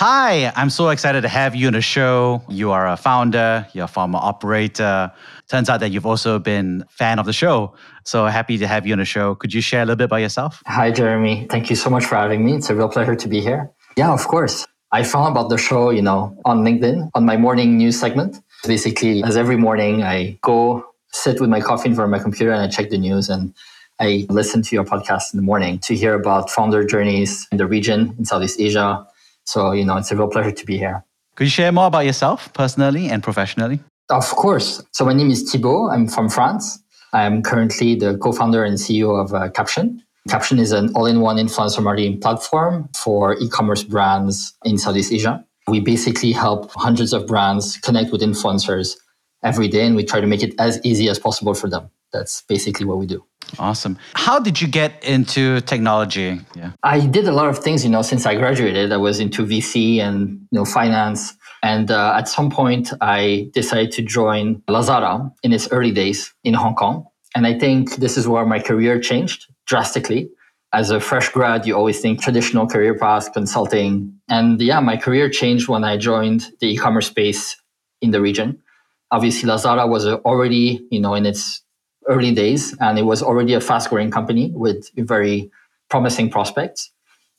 Hi, I'm so excited to have you on the show. You are a founder, you're a former operator. Turns out that you've also been fan of the show. So happy to have you on the show. Could you share a little bit about yourself? Hi, Jeremy. Thank you so much for having me. It's a real pleasure to be here. Yeah, of course. I found about the show, you know, on LinkedIn on my morning news segment. Basically, as every morning I go sit with my coffee in front of my computer and I check the news and I listen to your podcast in the morning to hear about founder journeys in the region in Southeast Asia so, you know, it's a real pleasure to be here. Could you share more about yourself personally and professionally? Of course. So, my name is Thibaut. I'm from France. I'm currently the co founder and CEO of uh, Caption. Caption is an all in one influencer marketing platform for e commerce brands in Southeast Asia. We basically help hundreds of brands connect with influencers every day, and we try to make it as easy as possible for them. That's basically what we do. Awesome. How did you get into technology? Yeah. I did a lot of things, you know, since I graduated. I was into VC and, you know, finance. And uh, at some point, I decided to join Lazada in its early days in Hong Kong. And I think this is where my career changed drastically. As a fresh grad, you always think traditional career path, consulting. And yeah, my career changed when I joined the e-commerce space in the region. Obviously, Lazada was already, you know, in its early days, and it was already a fast growing company with very promising prospects.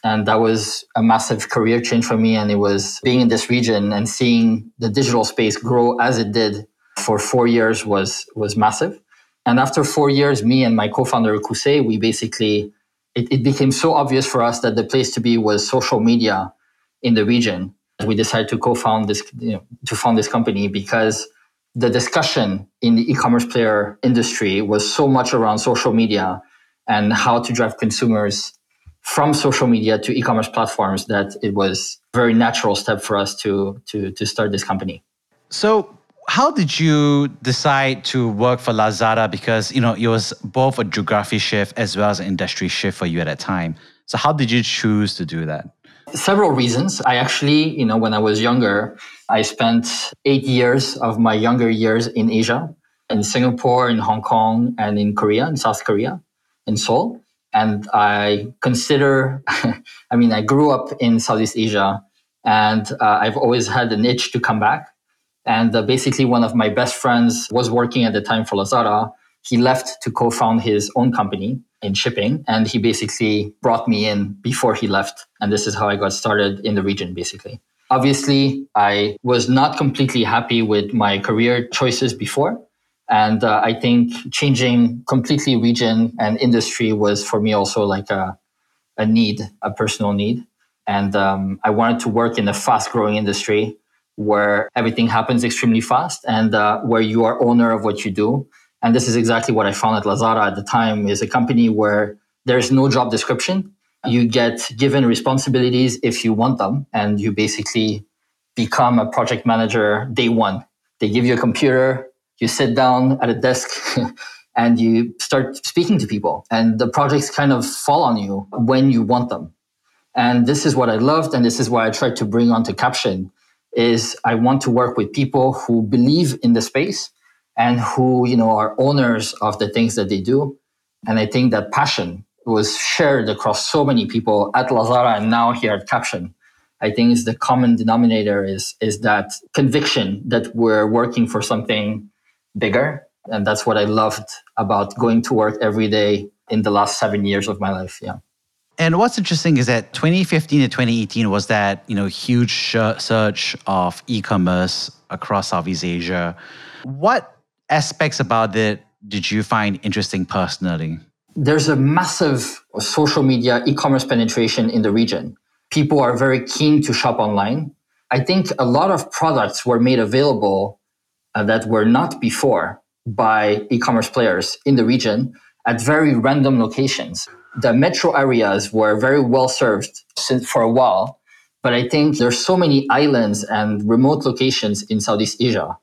And that was a massive career change for me. And it was being in this region and seeing the digital space grow as it did for four years was, was massive. And after four years, me and my co-founder Kusei, we basically, it, it became so obvious for us that the place to be was social media in the region. We decided to co-found this, you know, to found this company because the discussion in the e-commerce player industry was so much around social media and how to drive consumers from social media to e-commerce platforms that it was a very natural step for us to to to start this company. So how did you decide to work for Lazada? Because you know it was both a geography shift as well as an industry shift for you at that time. So how did you choose to do that? Several reasons. I actually, you know, when I was younger, I spent eight years of my younger years in Asia, in Singapore, in Hong Kong, and in Korea, in South Korea, in Seoul. And I consider, I mean, I grew up in Southeast Asia and uh, I've always had an itch to come back. And uh, basically, one of my best friends was working at the time for Lazada. He left to co found his own company in shipping. And he basically brought me in before he left. And this is how I got started in the region, basically. Obviously, I was not completely happy with my career choices before. And uh, I think changing completely region and industry was for me also like a, a need, a personal need. And um, I wanted to work in a fast growing industry where everything happens extremely fast and uh, where you are owner of what you do and this is exactly what I found at Lazada at the time is a company where there's no job description. You get given responsibilities if you want them, and you basically become a project manager day one. They give you a computer, you sit down at a desk, and you start speaking to people. And the projects kind of fall on you when you want them. And this is what I loved, and this is why I tried to bring onto Caption is I want to work with people who believe in the space and who you know are owners of the things that they do. And i think that passion was shared across so many people at lazada and now here at caption. I think is the common denominator is is that conviction that we're working for something bigger. And that's what i loved about going to work every day in the last seven years of my life. Yeah. And what's interesting is that 2015 to 2018 was that you know huge surge of e-commerce across Southeast Asia. What aspects about it did you find interesting personally? There's a massive social media e commerce penetration in the region. People are very keen to shop online. I think a lot of products were made available uh, that were not before by e commerce players in the region at very random locations. The metro areas were very well served since, for a while But I think there's so many islands and remote locations in Southeast Asia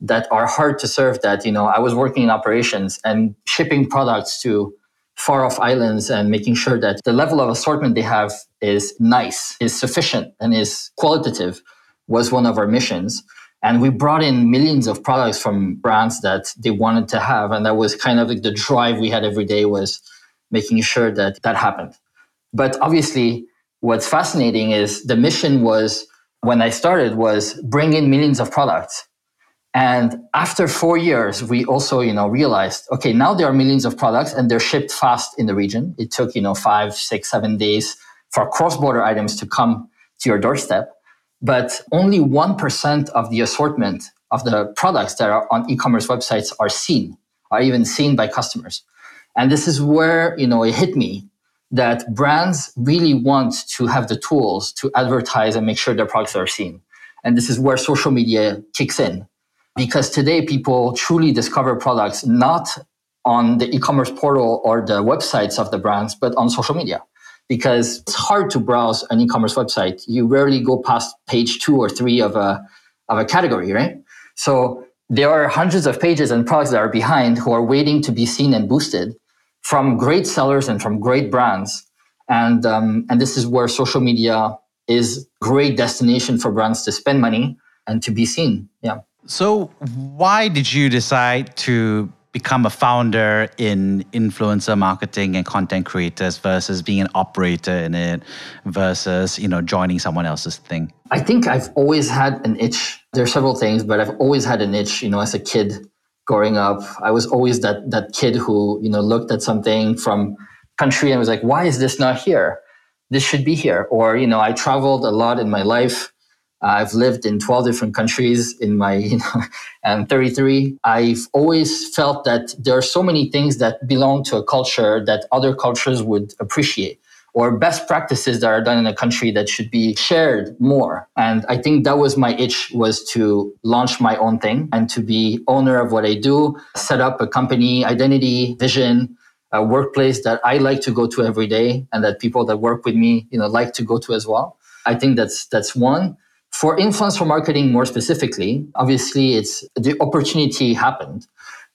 that are hard to serve that, you know, I was working in operations and shipping products to far off islands and making sure that the level of assortment they have is nice, is sufficient, and is qualitative was one of our missions. And we brought in millions of products from brands that they wanted to have. And that was kind of like the drive we had every day was making sure that that happened. But obviously, what's fascinating is the mission was when I started was bring in millions of products and after four years, we also, you know, realized, okay, now there are millions of products and they're shipped fast in the region. It took, you know, five, six, seven days for cross-border items to come to your doorstep. But only 1% of the assortment of the products that are on e-commerce websites are seen, are even seen by customers. And this is where, you know, it hit me that brands really want to have the tools to advertise and make sure their products are seen. And this is where social media kicks in because today people truly discover products not on the e-commerce portal or the websites of the brands, but on social media. Because it's hard to browse an e-commerce website. You rarely go past page two or three of a, of a category, right? So there are hundreds of pages and products that are behind who are waiting to be seen and boosted from great sellers and from great brands. And, um, and this is where social media is great destination for brands to spend money and to be seen. Yeah. So, why did you decide to become a founder in influencer marketing and content creators versus being an operator in it versus, you know, joining someone else's thing? I think I've always had an itch. There are several things, but I've always had an itch, you know, as a kid growing up. I was always that that kid who, you know, looked at something from country and was like, why is this not here? This should be here. Or, you know, I traveled a lot in my life Uh, I've lived in 12 different countries in my, you know, I'm 33. I've always felt that there are so many things that belong to a culture that other cultures would appreciate or best practices that are done in a country that should be shared more. And I think that was my itch was to launch my own thing and to be owner of what I do, set up a company, identity, vision, a workplace that I like to go to every day and that people that work with me, you know, like to go to as well. I think that's that's one. For influencer marketing more specifically, obviously it's the opportunity happened.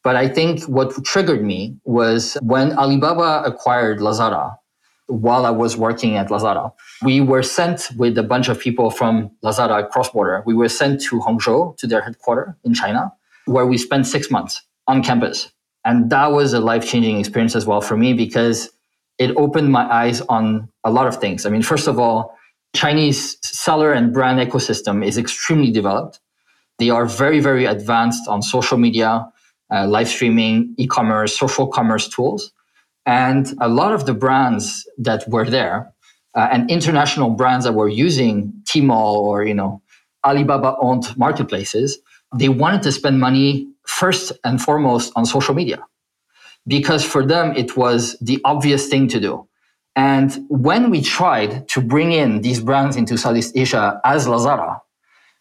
But I think what triggered me was when Alibaba acquired Lazada while I was working at Lazada. We were sent with a bunch of people from Lazada cross border. We were sent to Hangzhou to their headquarters in China, where we spent six months on campus. And that was a life changing experience as well for me because it opened my eyes on a lot of things. I mean, first of all, Chinese seller and brand ecosystem is extremely developed. They are very, very advanced on social media, uh, live streaming, e-commerce, social commerce tools. And a lot of the brands that were there uh, and international brands that were using Tmall or, you know, Alibaba owned marketplaces, they wanted to spend money first and foremost on social media because for them it was the obvious thing to do. And when we tried to bring in these brands into Southeast Asia as Lazada,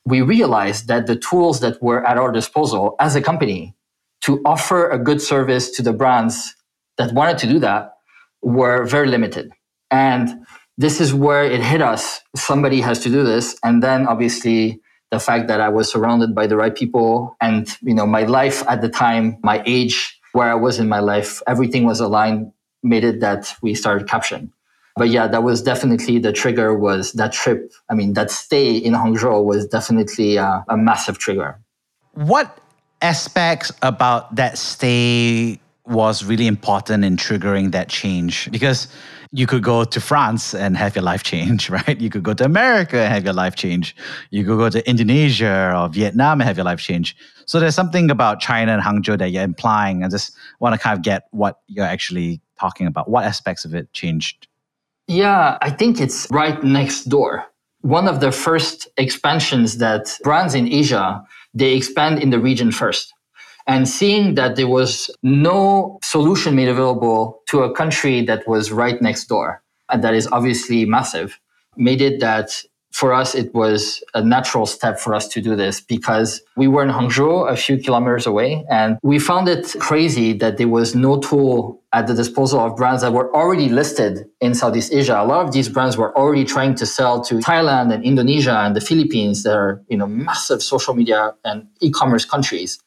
we realized that the tools that were at our disposal as a company to offer a good service to the brands that wanted to do that were very limited. And this is where it hit us. Somebody has to do this. And then obviously the fact that I was surrounded by the right people and, you know, my life at the time, my age, where I was in my life, everything was aligned made it that we started Caption. But yeah, that was definitely the trigger was that trip. I mean, that stay in Hangzhou was definitely a, a massive trigger. What aspects about that stay was really important in triggering that change? Because you could go to France and have your life change, right? You could go to America and have your life change. You could go to Indonesia or Vietnam and have your life change. So there's something about China and Hangzhou that you're implying. I just want to kind of get what you're actually talking about? What aspects of it changed? Yeah, I think it's right next door. One of the first expansions that brands in Asia, they expand in the region first. And seeing that there was no solution made available to a country that was right next door, and that is obviously massive, made it that for us, it was a natural step for us to do this because we were in Hangzhou, a few kilometers away, and we found it crazy that there was no tool at the disposal of brands that were already listed in Southeast Asia. A lot of these brands were already trying to sell to Thailand and Indonesia and the Philippines that are, you know, massive social media and e-commerce countries.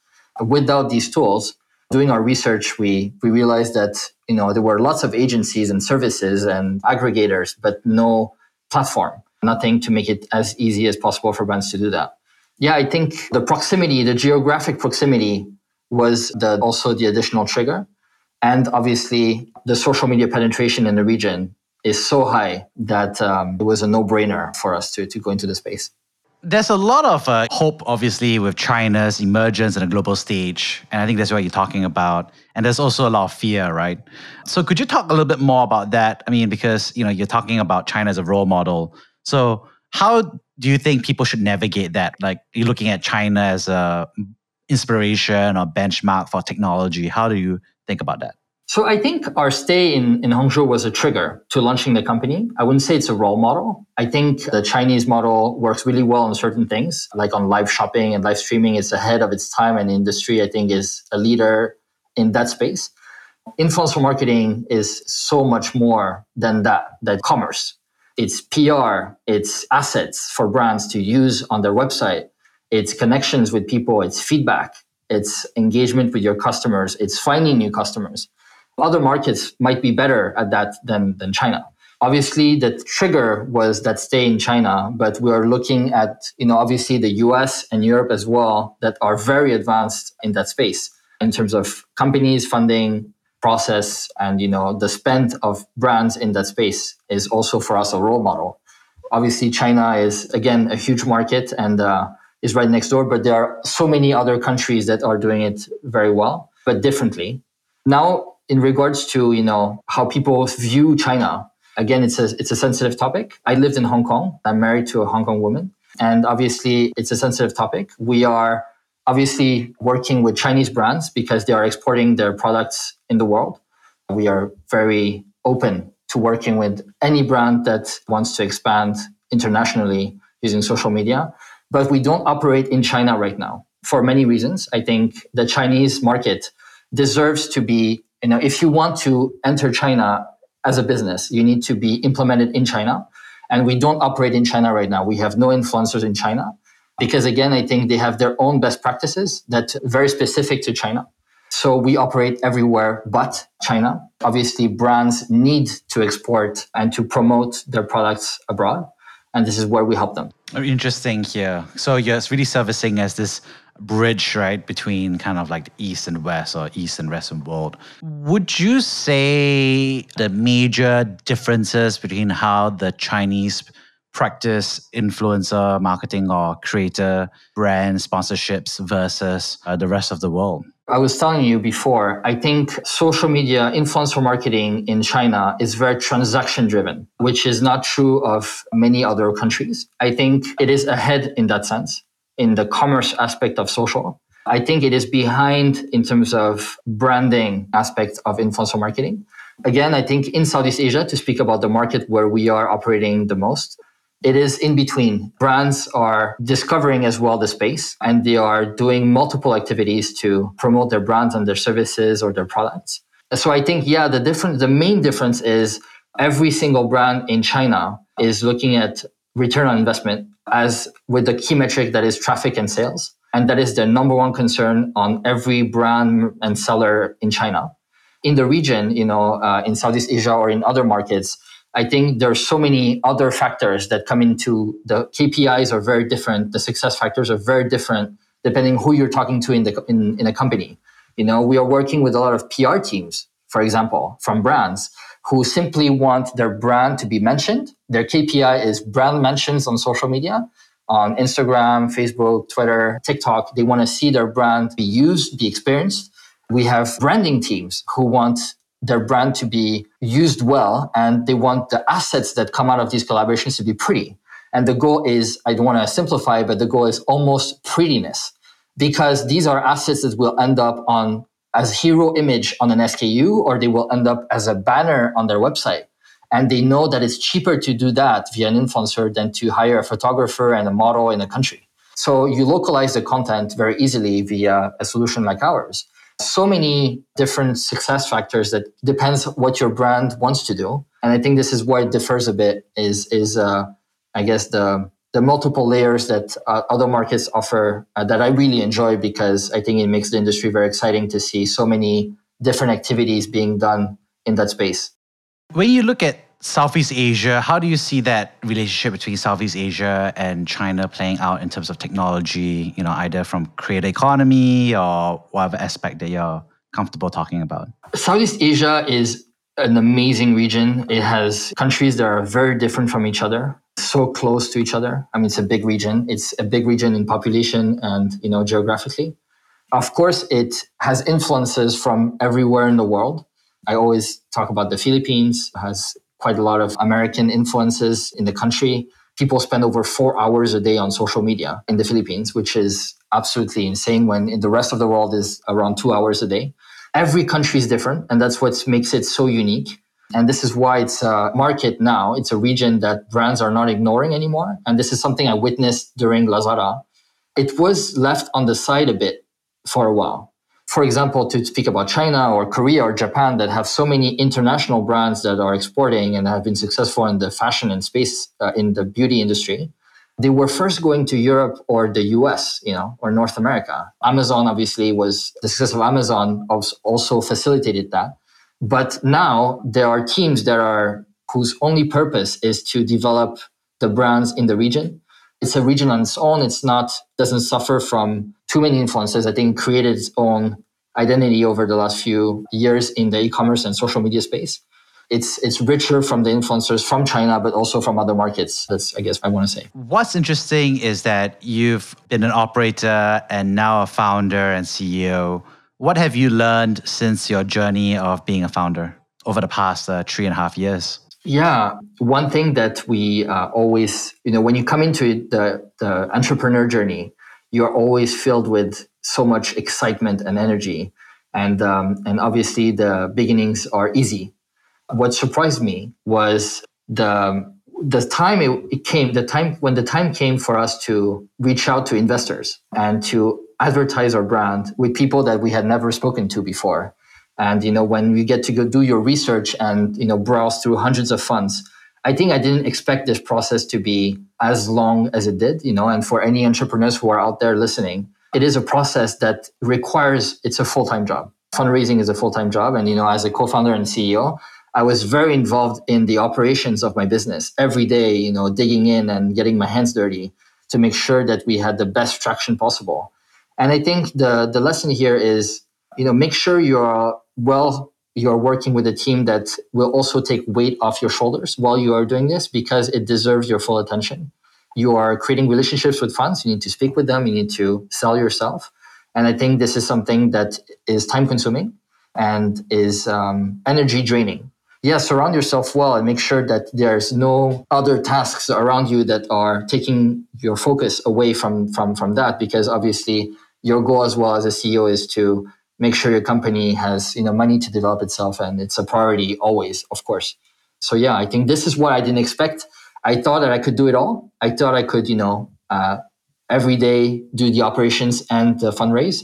Without these tools, doing our research, we, we realized that, you know, there were lots of agencies and services and aggregators, but no platform nothing to make it as easy as possible for brands to do that. Yeah, I think the proximity, the geographic proximity was the, also the additional trigger. And obviously, the social media penetration in the region is so high that um, it was a no brainer for us to, to go into the space. There's a lot of uh, hope, obviously, with China's emergence on a global stage. And I think that's what you're talking about. And there's also a lot of fear, right? So could you talk a little bit more about that? I mean, because, you know, you're talking about China as a role model so how do you think people should navigate that? Like you're looking at China as a inspiration or benchmark for technology. How do you think about that? So I think our stay in, in Hangzhou was a trigger to launching the company. I wouldn't say it's a role model. I think the Chinese model works really well on certain things, like on live shopping and live streaming. It's ahead of its time and industry, I think, is a leader in that space. Influencer marketing is so much more than that, that commerce. It's PR, it's assets for brands to use on their website, it's connections with people, it's feedback, it's engagement with your customers, it's finding new customers. Other markets might be better at that than, than China. Obviously, the trigger was that stay in China, but we are looking at, you know, obviously the US and Europe as well that are very advanced in that space in terms of companies funding, process and you know the spend of brands in that space is also for us a role model. Obviously china is again a huge market and uh, is right next door but there are so many other countries that are doing it very well but differently. Now in regards to you know how people view china again it's a it's a sensitive topic. I lived in hong kong. I'm married to a hong kong woman. And obviously it's a sensitive topic. We are obviously working with Chinese brands because they are exporting their products in the world. We are very open to working with any brand that wants to expand internationally using social media. But we don't operate in China right now for many reasons. I think the Chinese market deserves to be, you know, if you want to enter China as a business, you need to be implemented in China. And we don't operate in China right now. We have no influencers in China because again, I think they have their own best practices that very specific to China. So we operate everywhere but China. Obviously, brands need to export and to promote their products abroad. And this is where we help them. Oh, interesting here. So you're really servicing as this bridge, right, between kind of like the East and West or East and Western world. Would you say the major differences between how the Chinese practice influencer marketing or creator brand sponsorships versus uh, the rest of the world? I was telling you before, I think social media influencer marketing in China is very transaction driven, which is not true of many other countries. I think it is ahead in that sense, in the commerce aspect of social. I think it is behind in terms of branding aspect of influencer marketing. Again, I think in Southeast Asia, to speak about the market where we are operating the most, it is in between. Brands are discovering as well the space and they are doing multiple activities to promote their brands and their services or their products. So I think, yeah, the difference, the main difference is every single brand in China is looking at return on investment as with the key metric that is traffic and sales. And that is the number one concern on every brand and seller in China. In the region, you know, uh, in Southeast Asia or in other markets, I think there's so many other factors that come into the KPIs are very different. The success factors are very different depending who you're talking to in the in, in a company. You know, we are working with a lot of PR teams, for example, from brands who simply want their brand to be mentioned. Their KPI is brand mentions on social media, on Instagram, Facebook, Twitter, TikTok. They want to see their brand be used, be experienced. We have branding teams who want their brand to be used well and they want the assets that come out of these collaborations to be pretty. And the goal is, I don't want to simplify, but the goal is almost prettiness because these are assets that will end up on as hero image on an SKU or they will end up as a banner on their website. And they know that it's cheaper to do that via an influencer than to hire a photographer and a model in a country. So you localize the content very easily via a solution like ours. So many different success factors that depends what your brand wants to do. And I think this is why it differs a bit is, is, uh, I guess the, the multiple layers that uh, other markets offer uh, that I really enjoy because I think it makes the industry very exciting to see so many different activities being done in that space. When you look at Southeast Asia, how do you see that relationship between Southeast Asia and China playing out in terms of technology, you know, either from creator economy or whatever aspect that you're comfortable talking about? Southeast Asia is an amazing region. It has countries that are very different from each other, so close to each other. I mean, it's a big region. It's a big region in population and, you know, geographically. Of course, it has influences from everywhere in the world. I always talk about the Philippines has quite a lot of American influences in the country. People spend over four hours a day on social media in the Philippines, which is absolutely insane when in the rest of the world is around two hours a day. Every country is different, and that's what makes it so unique. And this is why it's a market now. It's a region that brands are not ignoring anymore. And this is something I witnessed during Lazada. It was left on the side a bit for a while for example, to speak about China or Korea or Japan that have so many international brands that are exporting and have been successful in the fashion and space uh, in the beauty industry, they were first going to Europe or the US, you know, or North America. Amazon obviously was the success of Amazon also facilitated that. But now there are teams that are whose only purpose is to develop the brands in the region. It's a region on its own. It's not doesn't suffer from too many influences. I think created its own identity over the last few years in the e-commerce and social media space. It's it's richer from the influencers from China, but also from other markets. That's I guess I want to say. What's interesting is that you've been an operator and now a founder and CEO. What have you learned since your journey of being a founder over the past uh, three and a half years? Yeah, one thing that we uh, always, you know, when you come into the the entrepreneur journey, you're always filled with so much excitement and energy. And, um, and obviously the beginnings are easy. What surprised me was the, the time it, it came, the time when the time came for us to reach out to investors and to advertise our brand with people that we had never spoken to before. And, you know, when you get to go do your research and, you know, browse through hundreds of funds, I think I didn't expect this process to be as long as it did, you know, and for any entrepreneurs who are out there listening, it is a process that requires, it's a full-time job. Fundraising is a full-time job. And, you know, as a co-founder and CEO, I was very involved in the operations of my business every day, you know, digging in and getting my hands dirty to make sure that we had the best traction possible. And I think the, the lesson here is, you know, make sure you're well you're working with a team that will also take weight off your shoulders while you are doing this because it deserves your full attention. You are creating relationships with funds. You need to speak with them. You need to sell yourself. And I think this is something that is time consuming and is um, energy draining. Yeah, surround yourself well and make sure that there's no other tasks around you that are taking your focus away from, from, from that because obviously your goal as well as a CEO is to make sure your company has you know money to develop itself and it's a priority always of course. So yeah i think this is what i didn't expect. I thought that i could do it all. I thought i could you know uh, every day do the operations and the fundraise.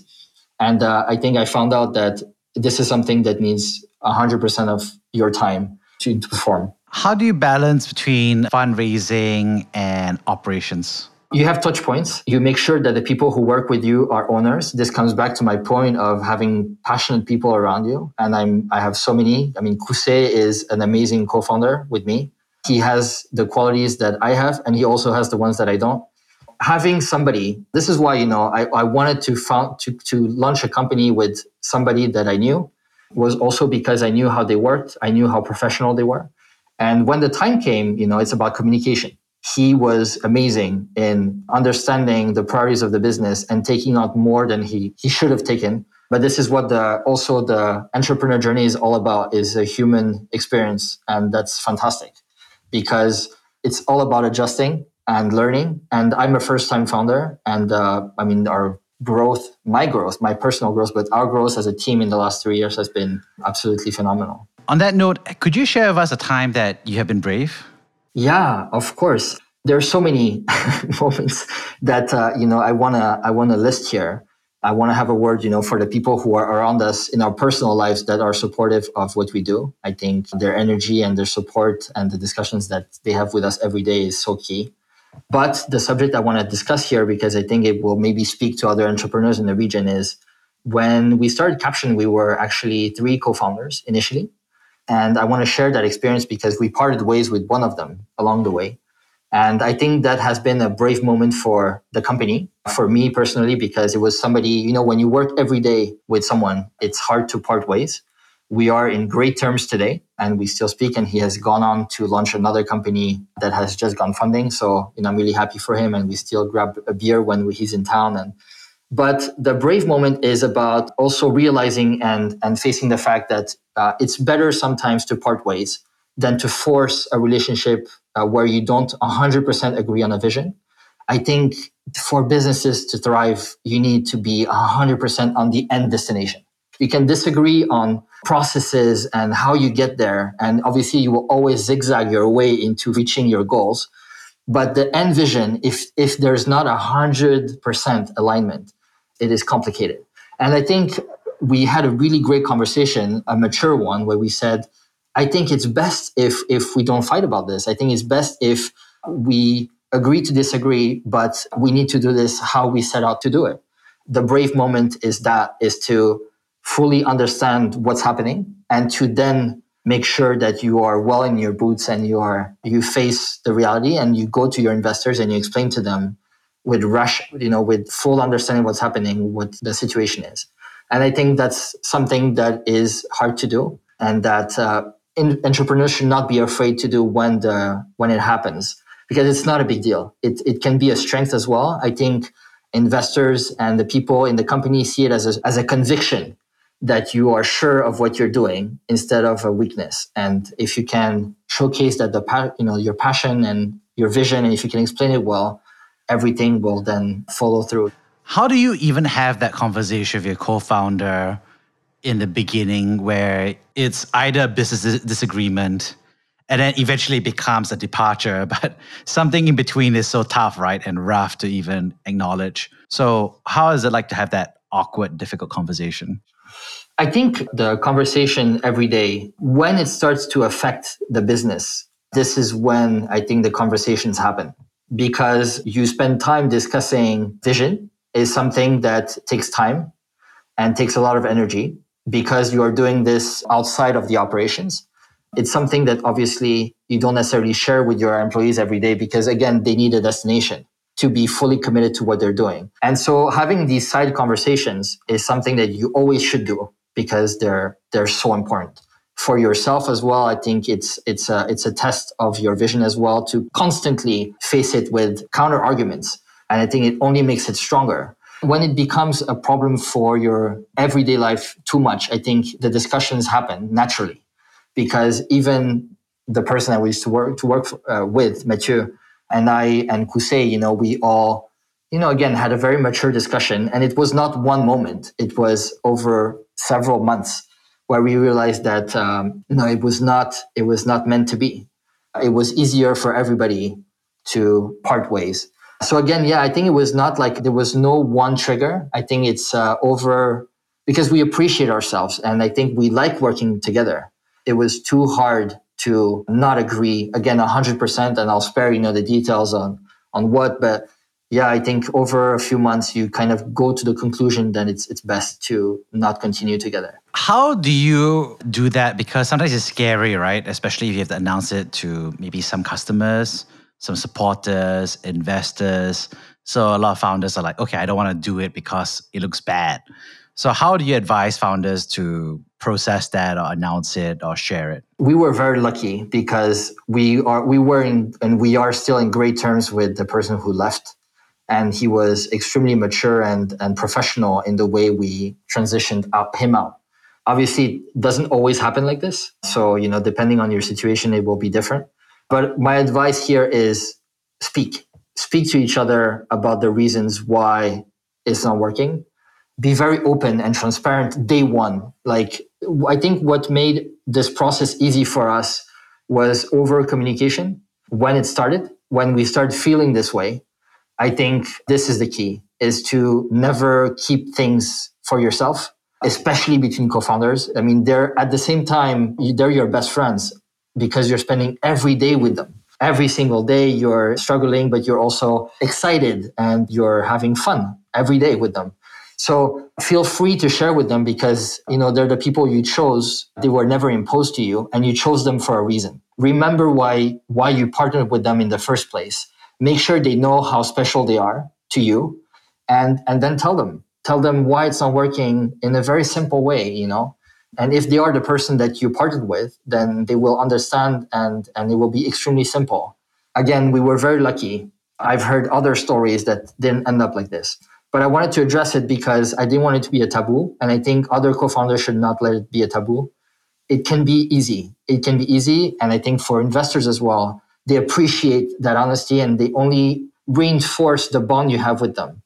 And uh, i think i found out that this is something that needs 100% of your time to, to perform. How do you balance between fundraising and operations you have touch points. You make sure that the people who work with you are owners. This comes back to my point of having passionate people around you. And I'm, I have so many. I mean, Kusei is an amazing co-founder with me. He has the qualities that I have, and he also has the ones that I don't. Having somebody, this is why, you know, I, I wanted to found to, to launch a company with somebody that I knew was also because I knew how they worked. I knew how professional they were. And when the time came, you know, it's about communication he was amazing in understanding the priorities of the business and taking out more than he, he should have taken. But this is what the also the entrepreneur journey is all about is a human experience. And that's fantastic because it's all about adjusting and learning. And I'm a first time founder. And uh, I mean, our growth, my growth, my personal growth, but our growth as a team in the last three years has been absolutely phenomenal On that note, could you share with us a time that you have been brave? Yeah, of course. There are so many moments that uh, you know I wanna I wanna list here. I want to have a word, you know, for the people who are around us in our personal lives that are supportive of what we do. I think their energy and their support and the discussions that they have with us every day is so key. But the subject I want to discuss here, because I think it will maybe speak to other entrepreneurs in the region, is when we started Caption, we were actually three co founders initially. And I want to share that experience because we parted ways with one of them along the way. And I think that has been a brave moment for the company, for me personally, because it was somebody, you know, when you work every day with someone, it's hard to part ways. We are in great terms today and we still speak. And he has gone on to launch another company that has just gone funding. So, you know, I'm really happy for him. And we still grab a beer when he's in town. And, but the brave moment is about also realizing and, and facing the fact that uh, it's better sometimes to part ways than to force a relationship uh, where you don't 100% agree on a vision. I think for businesses to thrive, you need to be 100% on the end destination. You can disagree on processes and how you get there. And obviously, you will always zigzag your way into reaching your goals. But the end vision, if, if there's not 100% alignment, it is complicated. And I think we had a really great conversation, a mature one, where we said, I think it's best if if we don't fight about this. I think it's best if we agree to disagree, but we need to do this how we set out to do it. The brave moment is that is to fully understand what's happening and to then make sure that you are well in your boots and you are you face the reality and you go to your investors and you explain to them with rush you know with full understanding what's happening what the situation is and i think that's something that is hard to do and that uh, in, entrepreneurs should not be afraid to do when the when it happens because it's not a big deal. It it can be a strength as well. I think investors and the people in the company see it as a, as a conviction that you are sure of what you're doing instead of a weakness. And if you can showcase that the you know your passion and your vision, and if you can explain it well, everything will then follow through. How do you even have that conversation with your co-founder in the beginning where it's either a business disagreement and then eventually becomes a departure but something in between is so tough right and rough to even acknowledge? So how is it like to have that awkward difficult conversation? I think the conversation every day when it starts to affect the business this is when i think the conversations happen because you spend time discussing vision is something that takes time and takes a lot of energy because you are doing this outside of the operations. It's something that obviously you don't necessarily share with your employees every day because again, they need a destination to be fully committed to what they're doing. And so having these side conversations is something that you always should do because they're they're so important for yourself as well. I think it's it's a it's a test of your vision as well to constantly face it with counter arguments. And I think it only makes it stronger when it becomes a problem for your everyday life too much, I think the discussions happen naturally because even the person I used to work to work uh, with, Mathieu, and I and Kusei, you know, we all, you know, again had a very mature discussion, and it was not one moment; it was over several months where we realized that um, know it was not it was not meant to be. It was easier for everybody to part ways so again, yeah, I think it was not like there was no one trigger. I think it's uh, over because we appreciate ourselves and I think we like working together. It was too hard to not agree again 100% and I'll spare you know the details on on what but yeah, I think over a few months you kind of go to the conclusion that it's it's best to not continue together. How do you do that? Because sometimes it's scary, right? Especially if you have to announce it to maybe some customers some supporters, investors. So a lot of founders are like, okay, I don't want to do it because it looks bad. So how do you advise founders to process that or announce it or share it? We were very lucky because we are we were in and we are still in great terms with the person who left. And he was extremely mature and, and professional in the way we transitioned out, him out. Obviously, it doesn't always happen like this. So, you know, depending on your situation, it will be different. But my advice here is speak. Speak to each other about the reasons why it's not working. be very open and transparent day one. Like, I think what made this process easy for us was over communication when it started, when we started feeling this way. I think this is the key is to never keep things for yourself, especially between co-founders. I mean, they're at the same time, they're your best friends because you're spending every day with them. Every single day you're struggling, but you're also excited and you're having fun every day with them. So feel free to share with them because, you know, they're the people you chose. They were never imposed to you and you chose them for a reason. Remember why, why you partnered with them in the first place. Make sure they know how special they are to you and, and then tell them, tell them why it's not working in a very simple way, you know, and if they are the person that you parted with, then they will understand and, and it will be extremely simple. Again, we were very lucky. I've heard other stories that didn't end up like this. But I wanted to address it because I didn't want it to be a taboo. And I think other co founders should not let it be a taboo. It can be easy. It can be easy. And I think for investors as well, they appreciate that honesty and they only reinforce the bond you have with them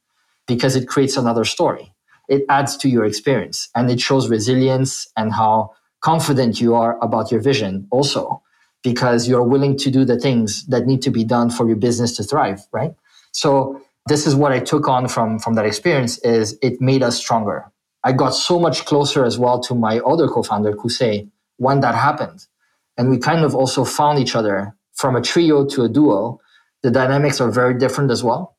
because it creates another story. It adds to your experience and it shows resilience and how confident you are about your vision also because you're willing to do the things that need to be done for your business to thrive, right? So this is what I took on from, from that experience is it made us stronger. I got so much closer as well to my other co-founder, Kusei, when that happened. And we kind of also found each other from a trio to a duo. The dynamics are very different as well.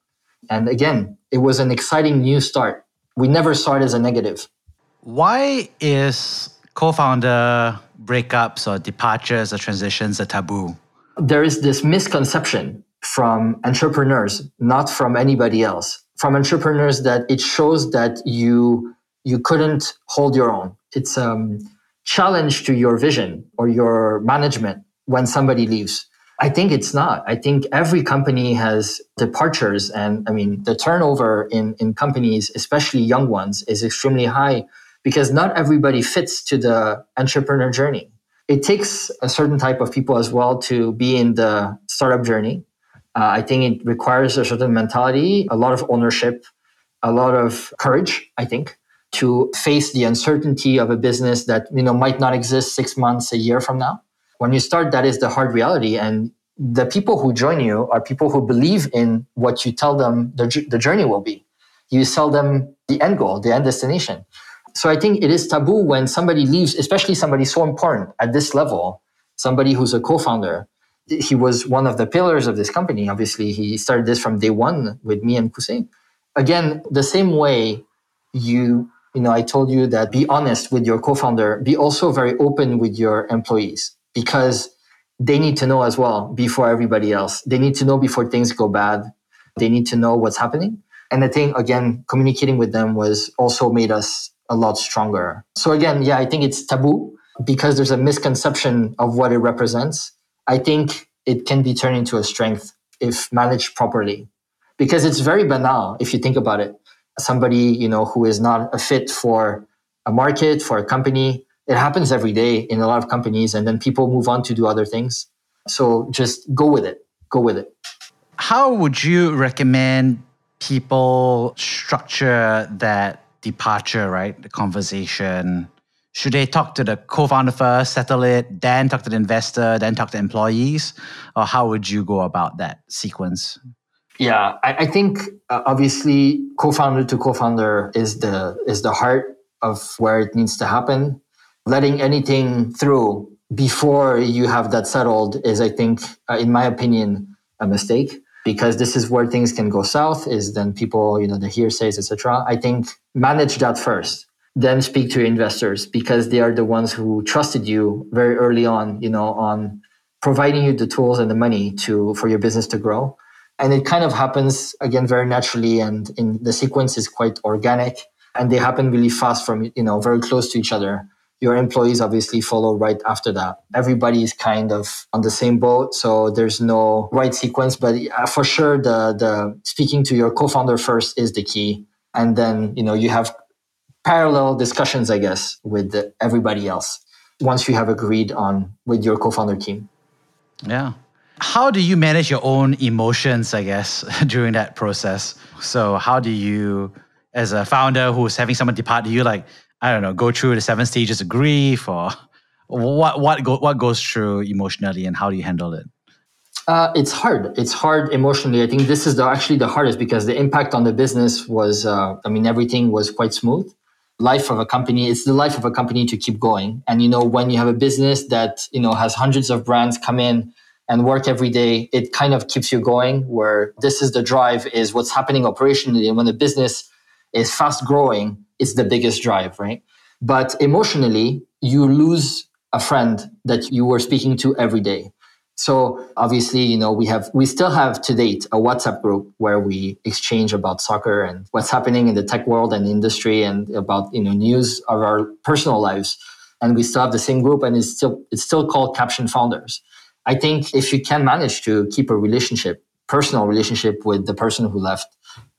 And again, it was an exciting new start. We never saw it as a negative. Why is co-founder breakups or departures or transitions a taboo? There is this misconception from entrepreneurs, not from anybody else. From entrepreneurs that it shows that you you couldn't hold your own. It's a um, challenge to your vision or your management when somebody leaves. I think it's not. I think every company has departures. And I mean, the turnover in, in companies, especially young ones, is extremely high because not everybody fits to the entrepreneur journey. It takes a certain type of people as well to be in the startup journey. Uh, I think it requires a certain mentality, a lot of ownership, a lot of courage, I think, to face the uncertainty of a business that you know might not exist six months, a year from now. When you start, that is the hard reality. And the people who join you are people who believe in what you tell them the, the journey will be. You sell them the end goal, the end destination. So I think it is taboo when somebody leaves, especially somebody so important at this level, somebody who's a co-founder, he was one of the pillars of this company. Obviously, he started this from day one with me and Kusei. Again, the same way you, you know, I told you that be honest with your co-founder, be also very open with your employees because they need to know as well before everybody else. They need to know before things go bad. They need to know what's happening. And I think again, communicating with them was also made us a lot stronger. So again, yeah, I think it's taboo because there's a misconception of what it represents. I think it can be turned into a strength if managed properly. Because it's very banal if you think about it. Somebody, you know, who is not a fit for a market, for a company, it happens every day in a lot of companies and then people move on to do other things. So just go with it. Go with it. How would you recommend people structure that departure, right? The conversation should they talk to the co-founder first, settle it, then talk to the investor, then talk to employees, or how would you go about that sequence? Yeah, I, I think uh, obviously co-founder to co-founder is the is the heart of where it needs to happen. Letting anything through before you have that settled is, I think, uh, in my opinion, a mistake because this is where things can go south. Is then people, you know, the hearsays, etc. I think manage that first then speak to your investors because they are the ones who trusted you very early on, you know, on providing you the tools and the money to for your business to grow. And it kind of happens again very naturally and in the sequence is quite organic and they happen really fast from you know very close to each other. Your employees obviously follow right after that. Everybody is kind of on the same boat, so there's no right sequence. But uh, for sure, the the speaking to your co-founder first is the key, and then you know you have parallel discussions, I guess, with everybody else once you have agreed on with your co-founder team. Yeah. How do you manage your own emotions, I guess, during that process? So how do you as a founder who's having someone depart? Do you like, I don't know, go through the seven stages of grief or what what go, what goes through emotionally and how do you handle it? Uh, it's hard. It's hard emotionally. I think this is the, actually the hardest because the impact on the business was, uh, I mean, everything was quite smooth. Life of a company, it's the life of a company to keep going. And, you know, when you have a business that, you know, has hundreds of brands come in and work every day, it kind of keeps you going where this is the drive is what's happening operationally. And when the business is fast growing, it's the biggest drive, right? But emotionally, you lose a friend that you were speaking to every day. So obviously, you know, we have, we still have to date a WhatsApp group where we exchange about soccer and what's happening in the tech world and industry and about, you know, news of our personal lives. And we still have the same group and it's still, it's still called Caption Founders. I think if you can manage to keep a relationship, personal relationship with the person who left,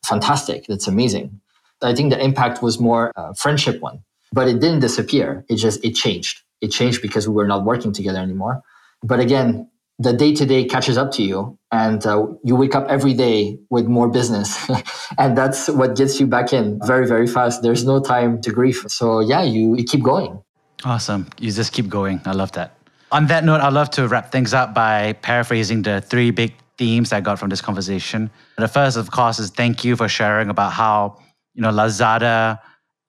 fantastic. That's amazing. I think the impact was more a friendship one, but it didn't disappear. It just, it changed. It changed because we were not working together anymore. But again, the day to day catches up to you and uh, you wake up every day with more business. And that's what gets you back in very very fast. There's no time to grieve so yeah you, you keep going. Awesome. You just keep going. I love that. On that note i'd love to wrap things up by paraphrasing the three big themes i got from this conversation. The first of course is thank you for sharing about how you know lazada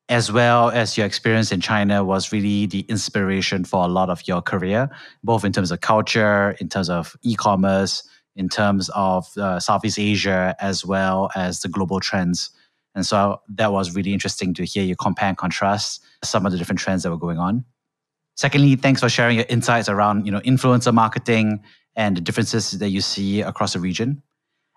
as well as your experience in China was really the inspiration for a lot of your career, both in terms of culture, in terms of e commerce, in terms of uh, Southeast Asia, as well as the global trends. And so that was really interesting to hear you compare and contrast some of the different trends that were going on. Secondly, thanks for sharing your insights around you know, influencer marketing and the differences that you see across the region.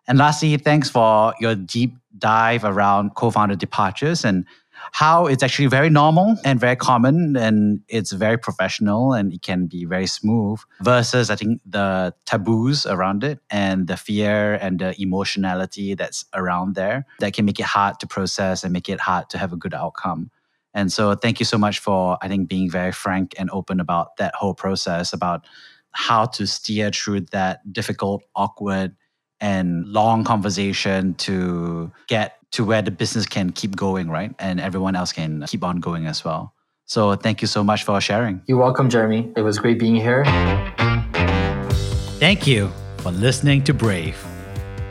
And lastly, thanks for your deep dive around co founder departures and how it's actually very normal and very common and it's very professional and it can be very smooth versus I think the taboos around it and the fear and the emotionality that's around there that can make it hard to process and make it hard to have a good outcome. And so thank you so much for I think being very frank and open about that whole process about how to steer through that difficult, awkward, and long conversation to get to where the business can keep going, right? And everyone else can keep on going as well. So thank you so much for sharing. You're welcome, Jeremy. It was great being here. Thank you for listening to Brave.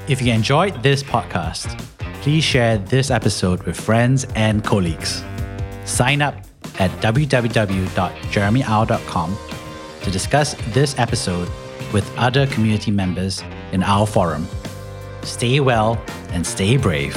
If you enjoyed this podcast, please share this episode with friends and colleagues. Sign up at www.jeremyau.com to discuss this episode with other community members in our forum. Stay well and stay brave.